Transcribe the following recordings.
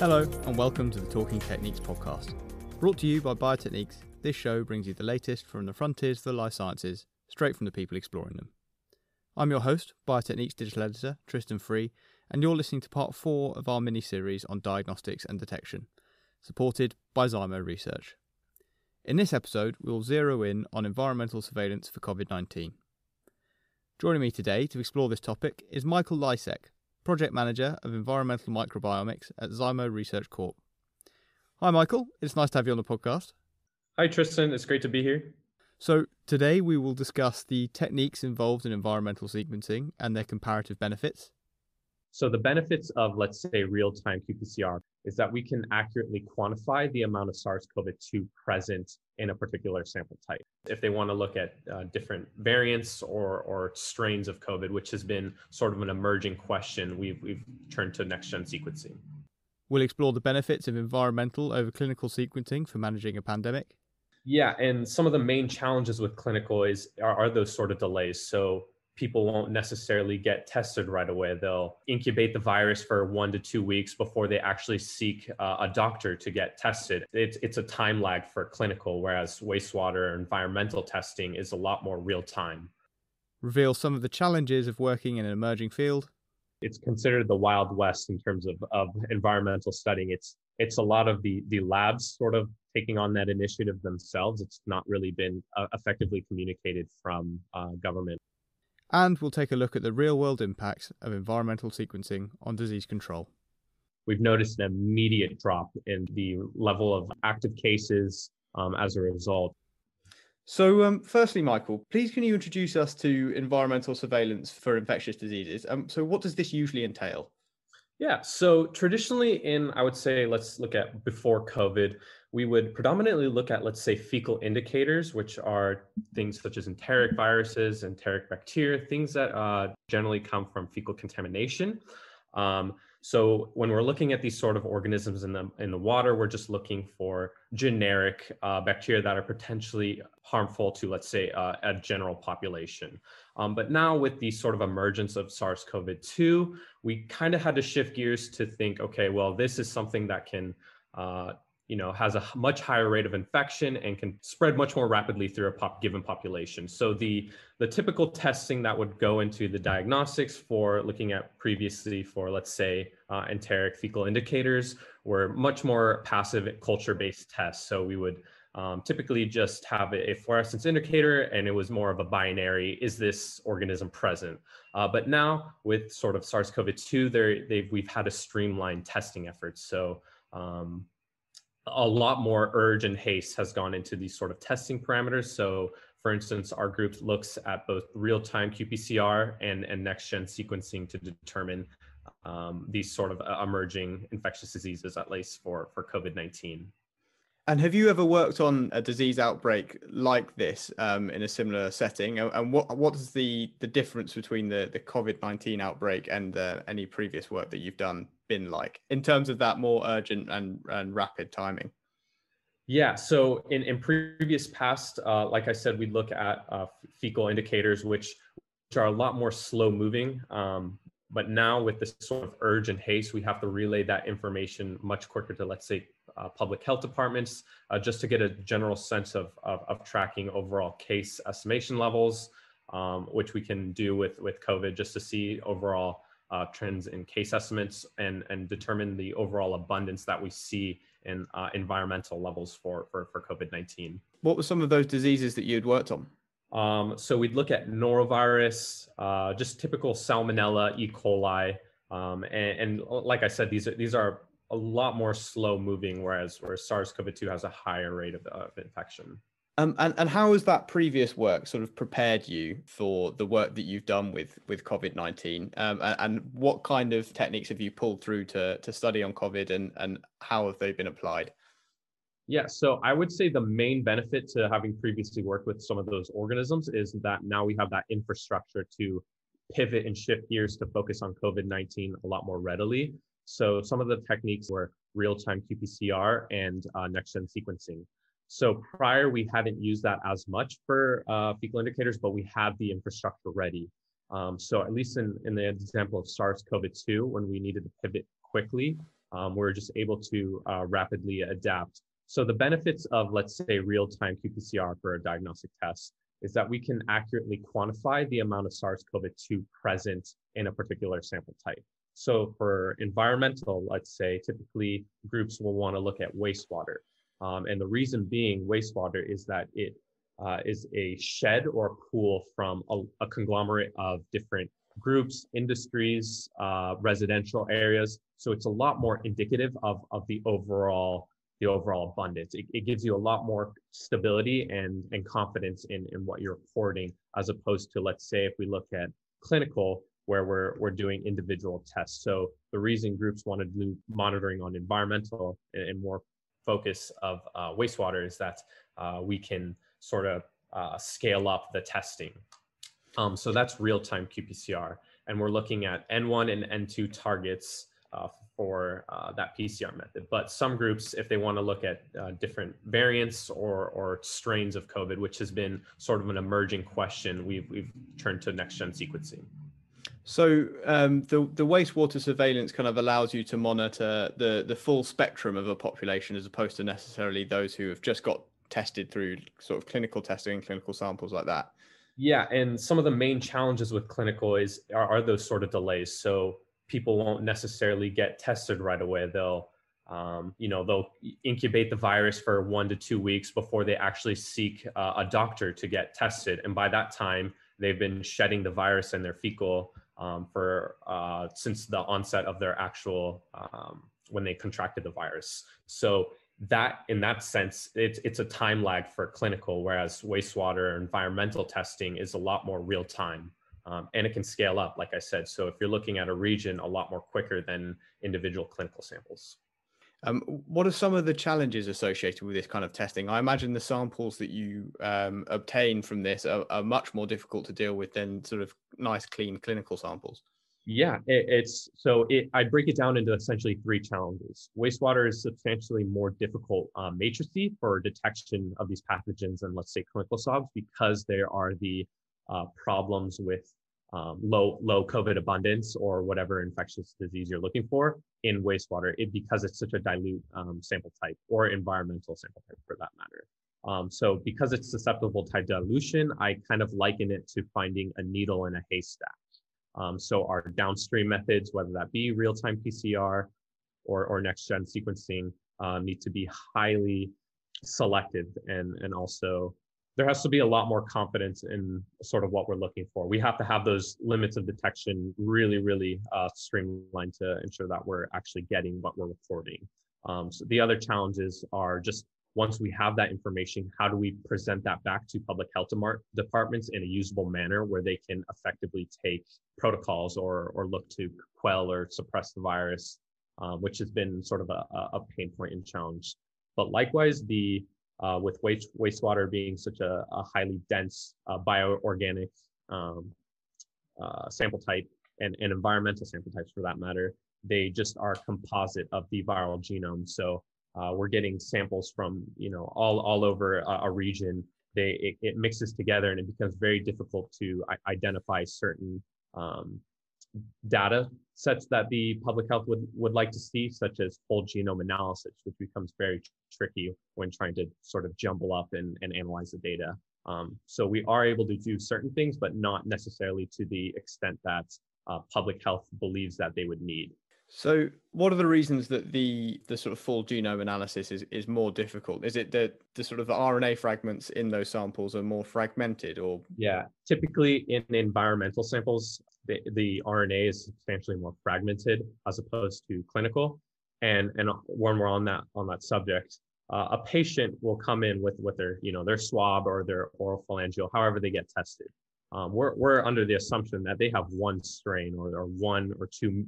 Hello, and welcome to the Talking Techniques podcast. Brought to you by Biotechniques, this show brings you the latest from the frontiers of the life sciences, straight from the people exploring them. I'm your host, Biotechniques digital editor Tristan Free, and you're listening to part four of our mini series on diagnostics and detection, supported by Zymo Research. In this episode, we'll zero in on environmental surveillance for COVID 19. Joining me today to explore this topic is Michael Lysek, Project Manager of Environmental Microbiomics at Zymo Research Corp. Hi, Michael. It's nice to have you on the podcast. Hi, Tristan. It's great to be here. So, today we will discuss the techniques involved in environmental sequencing and their comparative benefits. So, the benefits of, let's say, real time qPCR is that we can accurately quantify the amount of SARS CoV 2 present in a particular sample type. If they want to look at uh, different variants or, or strains of COVID, which has been sort of an emerging question, we've, we've turned to next gen sequencing. We'll explore the benefits of environmental over clinical sequencing for managing a pandemic. Yeah, and some of the main challenges with clinical is are, are those sort of delays. So people won't necessarily get tested right away. They'll incubate the virus for one to two weeks before they actually seek uh, a doctor to get tested. It's, it's a time lag for clinical, whereas wastewater or environmental testing is a lot more real time. Reveal some of the challenges of working in an emerging field. It's considered the Wild West in terms of, of environmental studying. It's it's a lot of the the labs sort of taking on that initiative themselves. It's not really been uh, effectively communicated from uh, government and we'll take a look at the real world impacts of environmental sequencing on disease control. We've noticed an immediate drop in the level of active cases um, as a result. So, um, firstly, Michael, please can you introduce us to environmental surveillance for infectious diseases? Um, so, what does this usually entail? Yeah, so traditionally, in I would say, let's look at before COVID, we would predominantly look at, let's say, fecal indicators, which are things such as enteric viruses, enteric bacteria, things that uh, generally come from fecal contamination. Um, so when we're looking at these sort of organisms in the in the water, we're just looking for generic uh, bacteria that are potentially harmful to, let's say, uh, a general population. Um, but now with the sort of emergence of SARS-CoV-2, we kind of had to shift gears to think, okay, well, this is something that can uh, you know, has a much higher rate of infection and can spread much more rapidly through a pop given population. So the the typical testing that would go into the diagnostics for looking at previously for let's say uh, enteric fecal indicators were much more passive culture based tests. So we would um, typically just have a, fluorescence indicator and it was more of a binary is this organism present uh, but now with sort of sars-cov-2 there they've we've had a streamlined testing effort so um, a lot more urge and haste has gone into these sort of testing parameters. So for instance, our group looks at both real-time qPCR and, and next-gen sequencing to determine um, these sort of uh, emerging infectious diseases, at least for, for COVID-19. And have you ever worked on a disease outbreak like this um, in a similar setting? And what what is the the difference between the the COVID nineteen outbreak and uh, any previous work that you've done been like in terms of that more urgent and and rapid timing? Yeah, so in, in previous past, uh, like I said, we look at uh, fecal indicators, which, which are a lot more slow moving. Um, but now with this sort of urge and haste, we have to relay that information much quicker to, let's say, uh, public health departments, uh, just to get a general sense of, of, of tracking overall case estimation levels, um, which we can do with, with COVID just to see overall uh, trends in case estimates and, and determine the overall abundance that we see in uh, environmental levels for, for, for COVID-19. What were some of those diseases that you had worked on? Um, so we'd look at norovirus, uh, just typical salmonella, E. coli, um, and, and, like I said, these are these are a lot more slow moving, whereas where SARS-CoV-2 has a higher rate of, of infection. Um, and, and how has that previous work sort of prepared you for the work that you've done with, with COVID 19? Um, and, and, what kind of techniques have you pulled through to, to study on COVID and, and how have they been applied? Yeah, so I would say the main benefit to having previously worked with some of those organisms is that now we have that infrastructure to pivot and shift gears to focus on COVID 19 a lot more readily. So some of the techniques were real time qPCR and uh, next gen sequencing. So prior, we haven't used that as much for uh, fecal indicators, but we have the infrastructure ready. Um, so at least in, in the example of SARS-CoV-2, when we needed to pivot quickly, um, we're just able to uh, rapidly adapt. So the benefits of, let's say, real-time qPCR for a diagnostic test is that we can accurately quantify the amount of SARS-CoV-2 present in a particular sample type. So for environmental, let's say, typically groups will want to look at wastewater. Um, and the reason being wastewater is that it uh, is a shed or pool from a, a, conglomerate of different groups, industries, uh, residential areas. So it's a lot more indicative of, of the overall the overall abundance. It, it gives you a lot more stability and, and confidence in, in what you're reporting, as opposed to, let's say, if we look at clinical, where we're, we're doing individual tests. So the reason groups want to do monitoring on environmental and, and more focus of uh, wastewater is that uh, we can sort of uh, scale up the testing. Um, so that's real-time qPCR. And we're looking at N1 and N2 targets uh, for uh, that PCR method. But some groups, if they want to look at uh, different variants or, or strains of COVID, which has been sort of an emerging question, we've, we've turned to next-gen sequencing. So um, the the wastewater surveillance kind of allows you to monitor the the full spectrum of a population as opposed to necessarily those who have just got tested through sort of clinical testing and clinical samples like that. Yeah, and some of the main challenges with clinical is are, are those sort of delays. So people won't necessarily get tested right away. They'll um, you know they'll incubate the virus for one to two weeks before they actually seek uh, a doctor to get tested, and by that time they've been shedding the virus in their fecal um, for uh, since the onset of their actual um, when they contracted the virus. So that in that sense, it's it's a time lag for clinical, whereas wastewater environmental testing is a lot more real time. Um, and it can scale up, like I said. So if you're looking at a region, a lot more quicker than individual clinical samples. Um, what are some of the challenges associated with this kind of testing? I imagine the samples that you um, obtain from this are, are, much more difficult to deal with than sort of nice, clean clinical samples. Yeah, it, it's so it, I break it down into essentially three challenges. Wastewater is substantially more difficult um, matrically for detection of these pathogens than, let's say, clinical swabs because there are the uh, problems with um, low low COVID abundance or whatever infectious disease you're looking for in wastewater it, because it's such a dilute um, sample type or environmental sample type for that matter. Um, so because it's susceptible to dilution, I kind of liken it to finding a needle in a haystack. Um, so our downstream methods, whether that be real-time PCR or, or next-gen sequencing, uh, need to be highly selective and, and also there has to be a lot more confidence in sort of what we're looking for. We have to have those limits of detection really, really uh, streamlined to ensure that we're actually getting what we're reporting. Um, so the other challenges are just once we have that information, how do we present that back to public health departments in a usable manner where they can effectively take protocols or, or look to quell or suppress the virus, um, which has been sort of a, a pain point and challenge. But likewise, the uh, with waste, wastewater being such a, a highly dense uh, bioorganic um, uh, sample type and, and environmental sample types for that matter, they just are composite of the viral genome. So uh, we're getting samples from you know all, all over a, region. They it, it, mixes together and it becomes very difficult to identify certain um, data sets that the public health would, would like to see, such as whole genome analysis, which becomes very tricky when trying to sort of jumble up and, and analyze the data. Um, so we are able to do certain things, but not necessarily to the extent that uh, public health believes that they would need. So, what are the reasons that the the sort of full genome analysis is, is more difficult? Is it that the sort of the RNA fragments in those samples are more fragmented, or yeah, typically in environmental samples, the, the RNA is substantially more fragmented as opposed to clinical. And and when we're on that on that subject, uh, a patient will come in with with their you know their swab or their oral phalangeal, however they get tested. Um, we're we're under the assumption that they have one strain or, or one or two,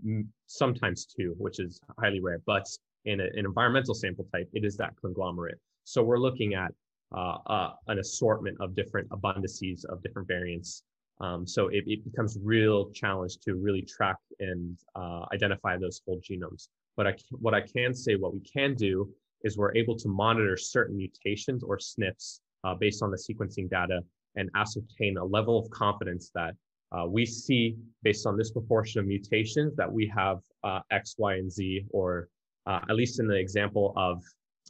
sometimes two, which is highly rare. But in a, an environmental sample type, it is that conglomerate. So we're looking at uh, uh, an assortment of different abundances of different variants um, so it, it, becomes real challenge to really track and uh, identify those whole genomes. But I, what I can say, what we can do is we're able to monitor certain mutations or SNPs uh, based on the sequencing data and ascertain a level of confidence that uh, we see based on this proportion of mutations that we have uh, X, Y, and Z or uh, at least in the example of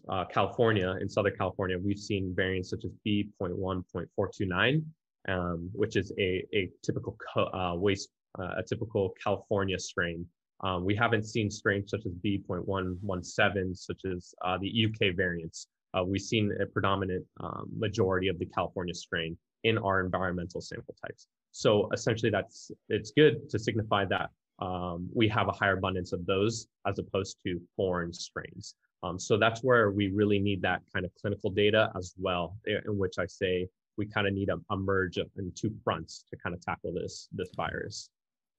uh, California, in Southern California, we've seen variants such as B.1.429, um, which is a, a typical co- uh, waste, uh, a typical California strain. Um, we haven't seen strains such as B.117, such as the UK variants. We've seen a predominant um, majority of the California strain in our environmental sample types. So essentially, that's it's good to signify that um, we have a higher abundance of those as opposed to foreign strains. Um, so that's where we really need that kind of clinical data as well, in which I say we kind of need a, a merge in two fronts to kind of tackle this this virus.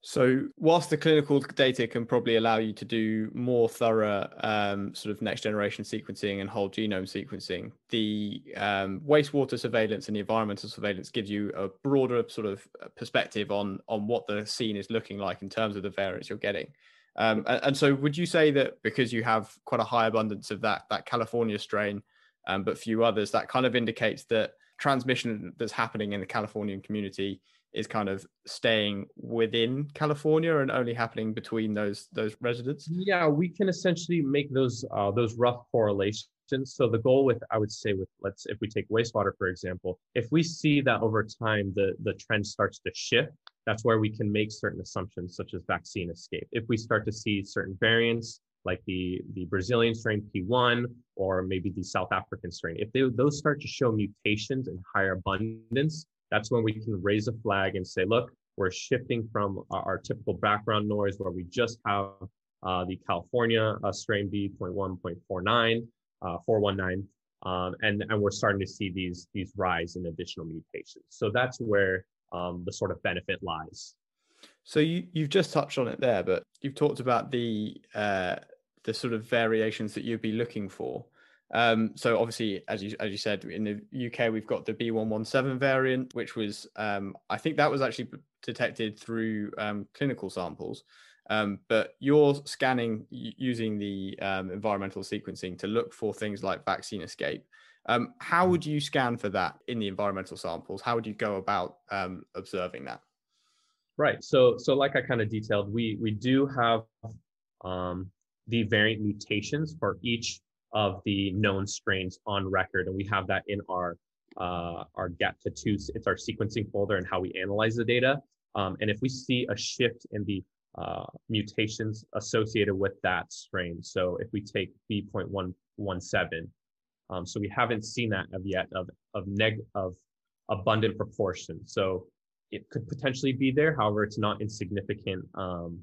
So, whilst the clinical data can probably allow you to do more thorough um, sort of next generation sequencing and whole genome sequencing, the um, wastewater surveillance and the environmental surveillance gives you a broader sort of uh, perspective on on what the scene is looking like in terms of the variants you're getting. Um, and, and, so, would you say that because you have quite a high abundance of that that California strain, um, but few others, that kind of indicates that transmission that's happening in the Californian community is kind of staying within California and only happening between those those residents? Yeah, we can essentially make those uh, those rough correlations. So the goal with I would say with let's if we take wastewater for example, if we see that over time the the trend starts to shift, that's where we can make certain assumptions such as vaccine escape. If we start to see certain variants like the the Brazilian strain P1 or maybe the South African strain, if they, those start to show mutations in higher abundance, that's when we can raise a flag and say, look, we're shifting from our, our typical background noise where we just have uh, the California uh, strain B.1.49, uh, 419, um, and, and we're starting to see these, these rise in additional mutations. So that's where um, the sort of benefit lies. So you, you've just touched on it there, but you've talked about the uh, the sort of variations that you'd be looking for. Um, so obviously, as you as you said, in the UK we've got the B117 variant, which was um, I think that was actually detected through um, clinical samples. Um, but you're scanning using the um, environmental sequencing to look for things like vaccine escape. Um, how hmm. would you scan for that in the environmental samples? How would you go about observing that? Right. So so like I kind of detailed, we we do have the variant mutations for each of the known strains on record, and we have that in our uh, our GAT2, it's our sequencing folder and how we analyze the data. Um, and if we see a shift in the uh, mutations associated with that strain, so if we take B.117, um, so we haven't seen that of yet of of neg of abundant proportion. So it could potentially be there. However, it's not insignificant um.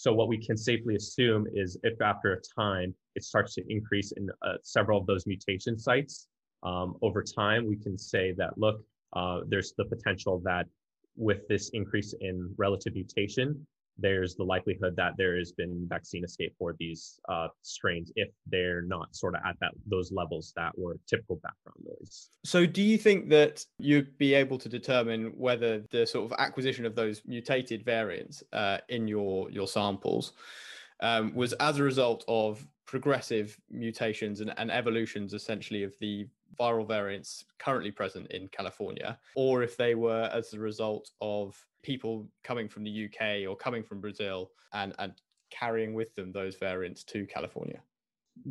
So what we can safely assume is if after a time it starts to increase in uh, several of those mutation sites, um, over time we can say that, look, uh, there's the potential that with this increase in relative mutation, there's the likelihood that there has been vaccine escape for these uh, strains if they're not sort of at that those levels that were typical background noise. So, do you think that you'd be able to determine whether the sort of acquisition of those mutated variants uh, in your your samples um, was as a result of progressive mutations and, and evolutions, essentially, of the viral variants currently present in California, or if they were as a result of people coming from the UK or coming from Brazil and and carrying with them those variants to California?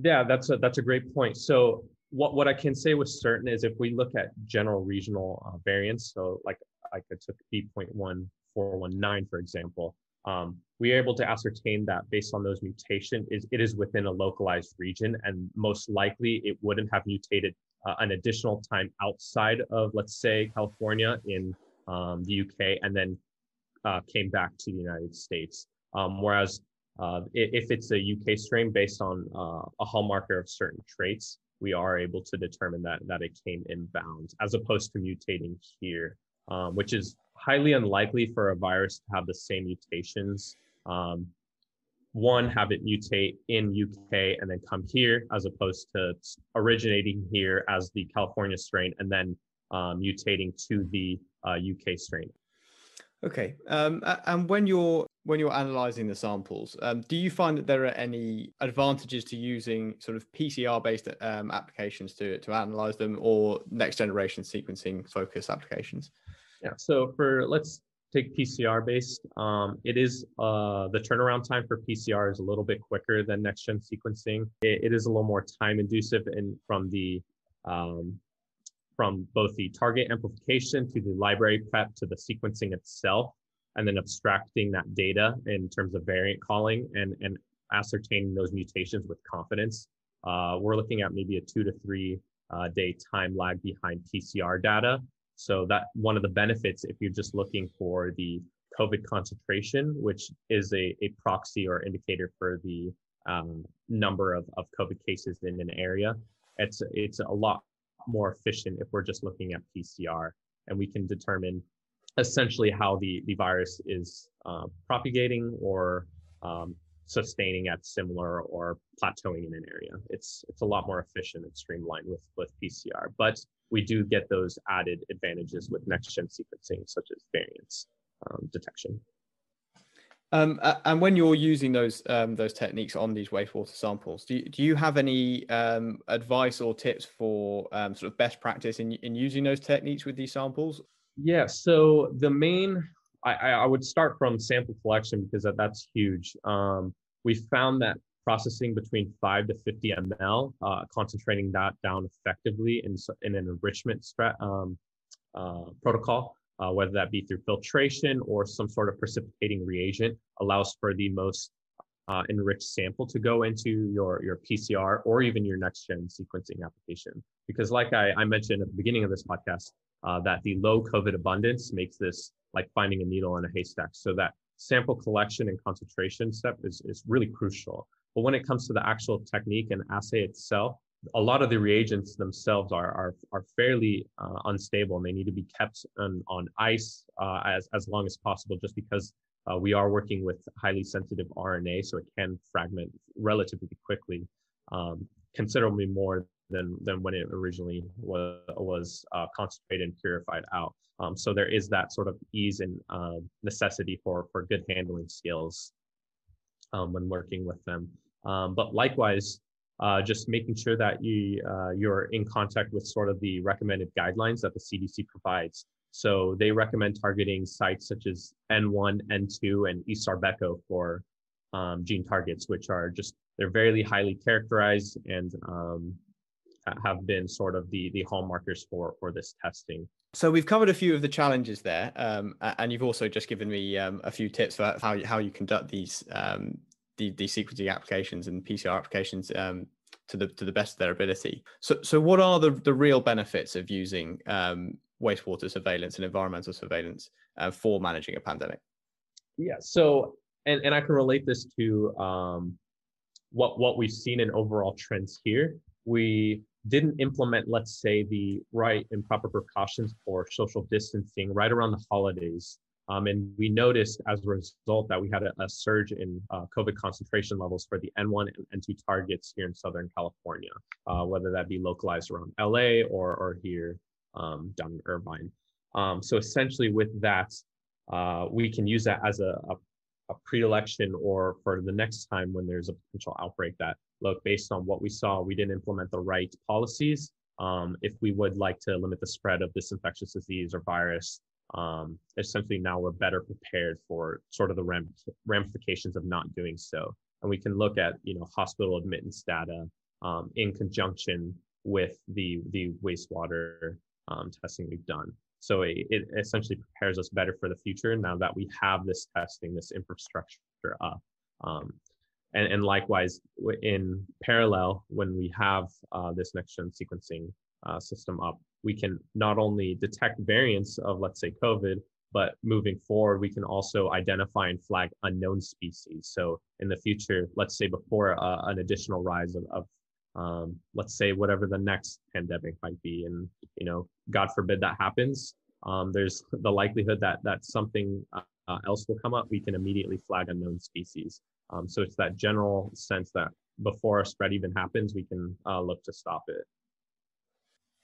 Yeah, that's a that's a great point. So what what I can say with certain is if we look at general regional uh, variants, so like I took B.1419 for example, um, we are able to ascertain that based on those mutation is it is within a localized region and most likely it wouldn't have mutated uh, an additional time outside of let's say California in um, the UK, and then uh, came back to the United States. Um, whereas uh, if it's a UK strain based on uh, a hallmarker of certain traits, we are able to determine that that it came inbound as opposed to mutating here, um, which is highly unlikely for a virus to have the same mutations. Um, one, have it mutate in UK and then come here, as opposed to originating here as the California strain and then uh, mutating to the uh, UK strain. Okay, um, and when you're when you're analysing the samples, um, do you find that there are any advantages to using sort of PCR-based um, applications to to analyse them, or next generation sequencing focus applications? Yeah. So for let's take PCR based, um, it is uh, the turnaround time for PCR is a little bit quicker than next gen sequencing. It, it is a little more time inducive and from the um, from both the target amplification to the library prep to the sequencing itself, and then abstracting that data in terms of variant calling and and ascertaining those mutations with confidence. Uh, we're looking at maybe a two to three uh, day time lag behind PCR data so that one of the benefits, if you're just looking for the COVID concentration, which is a, a proxy or indicator for the um, number of, of COVID cases in an area, it's it's a lot more efficient if we're just looking at PCR and we can determine essentially how the, the virus is uh, propagating or um, sustaining at similar or plateauing in an area. It's it's a lot more efficient and streamlined with with PCR. But we do get those added advantages with next gen sequencing, such as variants um, detection. Um, and when you're using those um, those techniques on these wastewater samples, do you, do you have any um, advice or tips for um, sort of best practice in, in using those techniques with these samples? Yeah, so the main I, I would start from sample collection because that, that's huge. Um, we found that processing between 5 to 50 ml, uh, concentrating that down effectively in, in an enrichment strat, um, uh, protocol, uh, whether that be through filtration or some sort of precipitating reagent, allows for the most uh, enriched sample to go into your, your PCR or even your next gen sequencing application. Because, like I, I mentioned at the beginning of this podcast, uh, that the low COVID abundance makes this like finding a needle in a haystack. So, that sample collection and concentration step is, is really crucial. But when it comes to the actual technique and assay itself, a lot of the reagents themselves are are, are fairly uh, unstable and they need to be kept on, on ice uh, as, as long as possible just because uh, we are working with highly sensitive RNA, so it can fragment relatively quickly, um, considerably more than, than when it originally was, was uh, concentrated and purified out. Um, so there is that sort of ease and uh, necessity for, for good handling skills um, when working with them. Um, but likewise, uh, just making sure that you uh, you're in contact with sort of the recommended guidelines that the CDC provides. So they recommend targeting sites such as N1, N2, and East Sarbeco for um, gene targets, which are just they're very highly characterized and um, have been sort of the the hallmarkers for for this testing. So we've covered a few of the challenges there, um, and you've also just given me um, a few tips for how you, how you conduct these um, the, the sequencing applications and PCR applications um, to the to the best of their ability. So so what are the the real benefits of using um, wastewater surveillance and environmental surveillance uh, for managing a pandemic? Yeah. So and and I can relate this to um, what what we've seen in overall trends here. We didn't implement, let's say, the right and proper precautions for social distancing right around the holidays. Um, and we noticed as a result that we had a, a surge in uh, COVID concentration levels for the N1 and N2 targets here in Southern California, uh, whether that be localized around LA or, or here um, down in Irvine. Um, so essentially with that, uh, we can use that as a, a, a pre-election or for the next time when there's a potential outbreak that look, based on what we saw, we didn't implement the right policies. Um, if we would like to limit the spread of this infectious disease or virus, um, essentially now we're better prepared for sort of the ramifications of not doing so. And we can look at, you know, hospital admittance data um, in conjunction with the, the wastewater um, testing we've done. So it, it, essentially prepares us better for the future now that we have this testing, this infrastructure up. Um, and, and likewise, in parallel, when we have uh, this next gen sequencing uh, system up, we can not only detect variants of, let's say, COVID, but moving forward, we can also identify and flag unknown species. So in the future, let's say before uh, an additional rise of, of um, let's say whatever the next pandemic might be, and you know, God forbid that happens, um, there's the likelihood that that something uh, else will come up. We can immediately flag unknown species. Um, so it's that general sense that before a spread even happens, we can uh, look to stop it.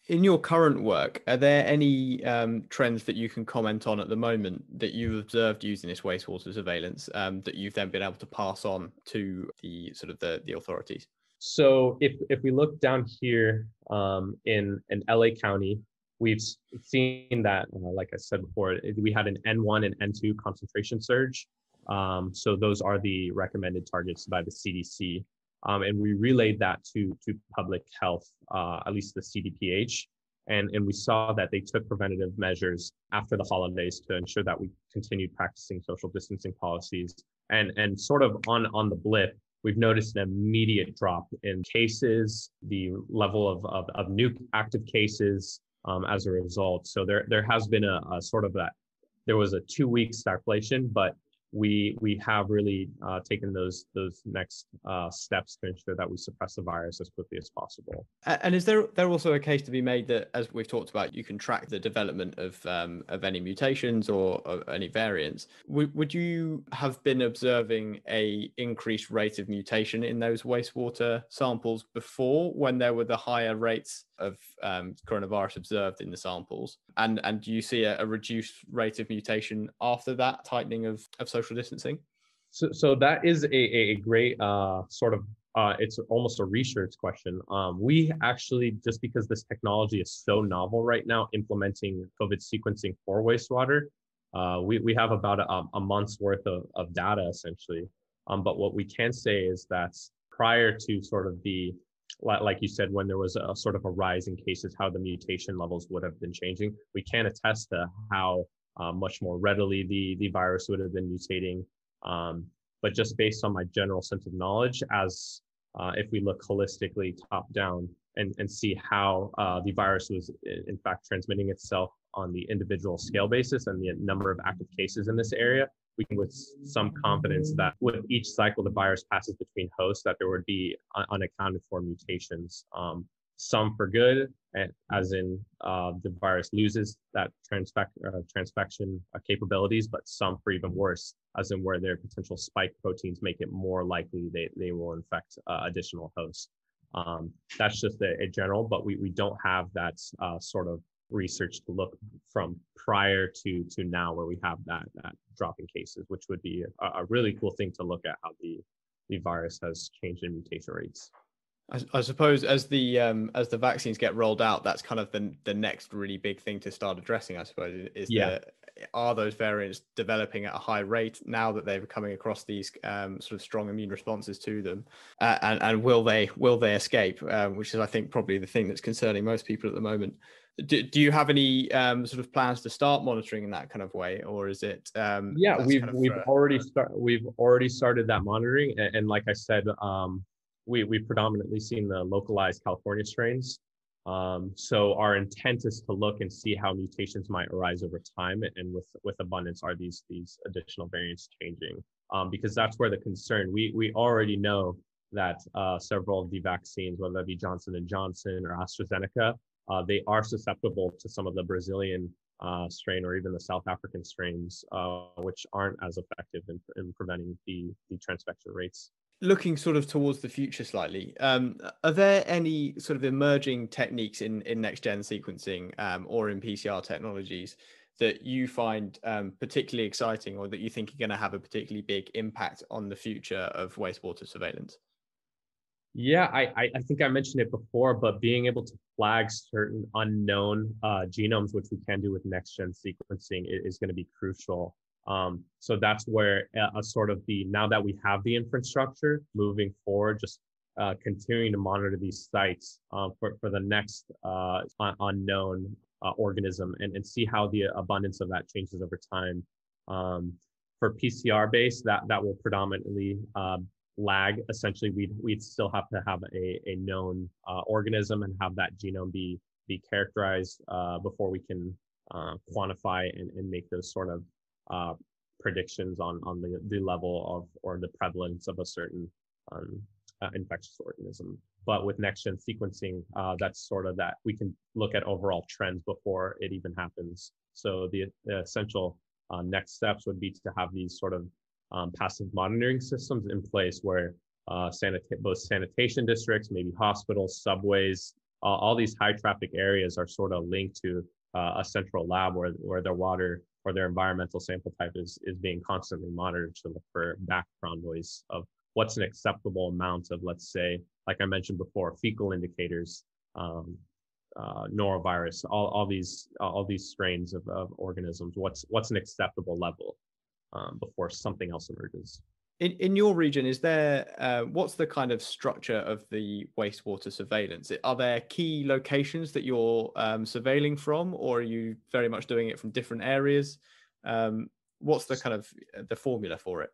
In your current work, are there any um, trends that you can comment on at the moment that you've observed using this wastewater surveillance um, that you've then been able to pass on to the sort of the, the authorities? So if if we look down here um, in in LA County, we've seen that, uh, like I said before, we had an N1 and N2 concentration surge. Um, so those are the recommended targets by the CDC. Um, and we relayed that to, to public health, uh, at least the CDPH. And, and we saw that they took preventative measures after the holidays to ensure that we continued practicing social distancing policies. And, and sort of on, on the blip, we've noticed an immediate drop in cases, the level of, of, of new active cases um, as a result. So there, there has been a, a sort of that, there was a two week stagflation, but we we have really uh, taken those those next uh, steps to ensure that we suppress the virus as quickly as possible. And is there there also a case to be made that, as we've talked about, you can track the development of um, of any mutations or, or any variants? Would would you have been observing a increased rate of mutation in those wastewater samples before, when there were the higher rates of um, coronavirus observed in the samples? And and do you see a, a, reduced rate of mutation after that tightening of, of social distancing? So, so that is a, a great uh, sort of uh, it's almost a research question. Um, we actually, just because this technology is so novel right now, implementing COVID sequencing for wastewater, uh, we, we have about a, a month's worth of, of data essentially. Um, but what we can say is that prior to sort of the like you said, when there was a sort of a rise in cases, how the mutation levels would have been changing. We can attest to how uh, much more readily the, the virus would have been mutating. Um, but just based on my general sense of knowledge, as uh, if we look holistically top down and, and see how uh, the virus was in fact transmitting itself on the individual scale basis and the number of active cases in this area, we can with some confidence that with each cycle the virus passes between hosts that there would be unaccounted for mutations um, some for good as in uh, the virus loses that transfect, uh, transfection uh, capabilities but some for even worse as in where their potential spike proteins make it more likely they, they will infect uh, additional hosts. Um, that's just a, a, general but we, we don't have that uh, sort of research to look from prior to to now where we have that that drop in cases which would be a, a really cool thing to look at how the the virus has changed in mutation rates I, I suppose as the um, as the vaccines get rolled out, that's kind of the the next really big thing to start addressing. I suppose is yeah. The, are those variants developing at a high rate now that they're coming across these um, sort of strong immune responses to them, uh, and and will they will they escape? Um, which is I think probably the thing that's concerning most people at the moment do, do you have any um, sort of plans to start monitoring in that kind of way or is it um, yeah we've kind of we've already start we've already started that monitoring and, and like i said um, we we've predominantly seen the localized california strains um, so our intent is to look and see how mutations might arise over time and with with abundance are these these additional variants changing um, because that's where the concern we we already know that uh, several of the vaccines whether it be johnson and johnson or astrazeneca uh, they are susceptible to some of the Brazilian uh, strain or even the South African strains, uh, which aren't as effective in, in preventing the, the transfection rates. Looking sort of towards the future slightly, um, are there any sort of emerging techniques in, in next gen sequencing um, or in PCR technologies that you find um, particularly exciting or that you think are going to have a particularly big impact on the future of wastewater surveillance? Yeah, I, I think I mentioned it before, but being able to flag certain unknown uh, genomes, which we can do with next gen sequencing, is, going to be crucial. Um, so that's where a, a, sort of the now that we have the infrastructure moving forward, just uh, continuing to monitor these sites uh, for, for the next uh, unknown uh, organism and, and see how the abundance of that changes over time. Um, for PCR based, that that will predominantly uh, lag essentially we'd we'd still have to have a, a known uh, organism and have that genome be be characterized uh, before we can uh, quantify and, and make those sort of uh, predictions on on the, the level of or the prevalence of a certain um, uh, infectious organism. But with next gen sequencing uh, that's sort of that we can look at overall trends before it even happens. So the, the essential next steps would be to have these sort of um, passive monitoring systems in place where uh, sanita- both sanitation districts, maybe hospitals, subways, uh, all these high traffic areas are sort of linked to uh, a central lab where, where their water or their environmental sample type is, is being constantly monitored to look for background noise of what's an acceptable amount of, let's say, like I mentioned before, fecal indicators, um, uh, norovirus, all, all these all these strains of, of organisms. What's what's an acceptable level um, before something else emerges? In in your region, is there uh, what's the kind of structure of the wastewater surveillance? Are there key locations that you're um, surveilling from, or are you very much doing it from different areas? Um, what's the kind of uh, the formula for it?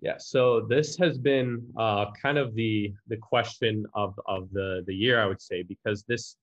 Yeah, so this has been uh, kind of the the question of of the the year, I would say, because this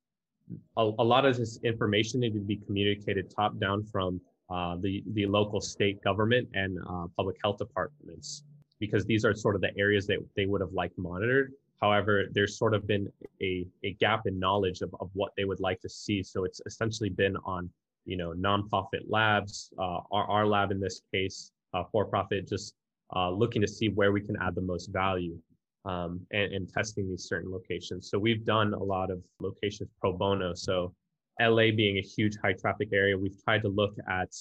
a, a lot of this information needed to be communicated top down from uh, the the local state government and uh, public health departments because these are sort of the areas that they would have liked monitored. However, there's sort of been a, a gap in knowledge of, of what they would like to see. So it's essentially been on, you know, nonprofit labs, uh, our, our lab in this case, uh, for profit, just uh, looking to see where we can add the most value um, and, and testing these certain locations. So we've done a lot of locations pro bono. So LA being a huge high traffic area, we've tried to look at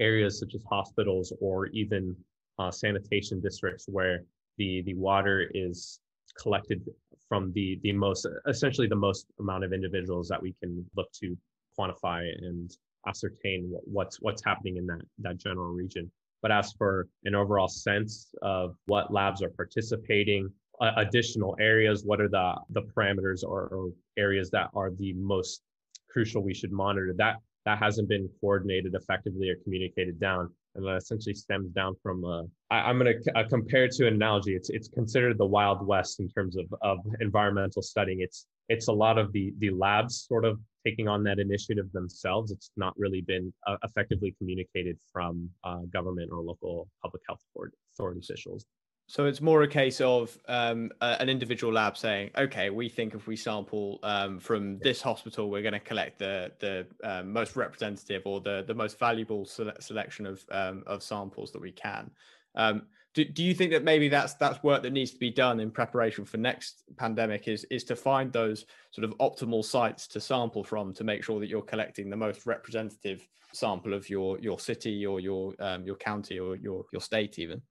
areas such as hospitals or even uh, sanitation districts where the the water is collected from the the most essentially the most amount of individuals that we can look to quantify and ascertain what, what's what's happening in that that general region. But as for an overall sense of what labs are participating uh, additional areas what are the the parameters or, or areas that are the most crucial we should monitor that that hasn't been coordinated effectively or communicated down and that essentially stems down from uh, I, am going to uh, compare it to an analogy. It's it's considered the wild west in terms of, of environmental studying. It's it's a lot of the the labs sort of taking on that initiative themselves. It's not really been uh, effectively communicated from uh, government or local public health board authority officials so it's more a case of um, uh, an individual lab saying, "Okay, we think if we sample um, from this hospital, we're going to collect the the um, most representative or the the most valuable sele- selection of um, of samples that we can." Um, do, do you think that maybe that's that's work that needs to be done in preparation for next pandemic? Is is to find those sort of optimal sites to sample from to make sure that you're collecting the most representative sample of your your city or your um, your county or your your state even.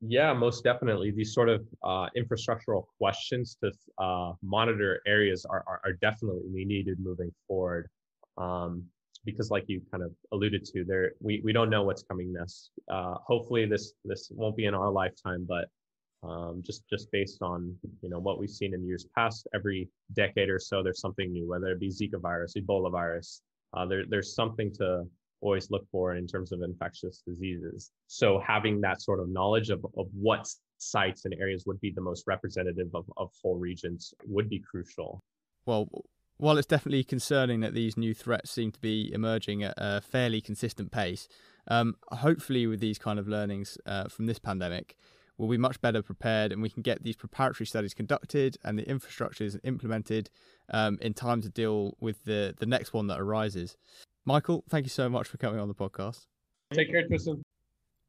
Yeah, most definitely. These sort of uh, infrastructural questions to uh, monitor areas are, are, are, definitely needed moving forward. Um, because, like you kind of alluded to, there we, we don't know what's coming next. Uh, hopefully, this this won't be in our lifetime, but um, just just based on you know what we've seen in years past, every decade or so, there's something new. Whether it be Zika virus, Ebola virus, uh, there there's something to always look for in terms of infectious diseases. So having that sort of knowledge of, of what sites and areas would be the most representative of, of whole regions would be crucial. Well, while it's definitely concerning that these new threats seem to be emerging at a fairly consistent pace, um, hopefully with these kind of learnings uh, from this pandemic, we'll be much better prepared and we can get these preparatory studies conducted and the infrastructures implemented um, in time to deal with the, the next one that arises. Michael, thank you so much for coming on the podcast. Take care, Tristan.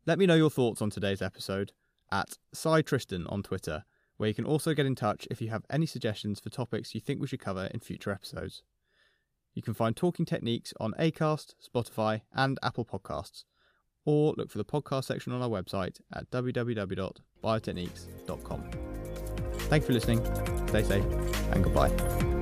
Let me know your thoughts on today's episode at Tristan on Twitter, where you can also get in touch if you have any suggestions for topics you think we should cover in future episodes. You can find Talking Techniques on Acast, Spotify, and Apple Podcasts, or look for the podcast section on our website at www.biotechniques.com. Thank you for listening, stay safe, and goodbye.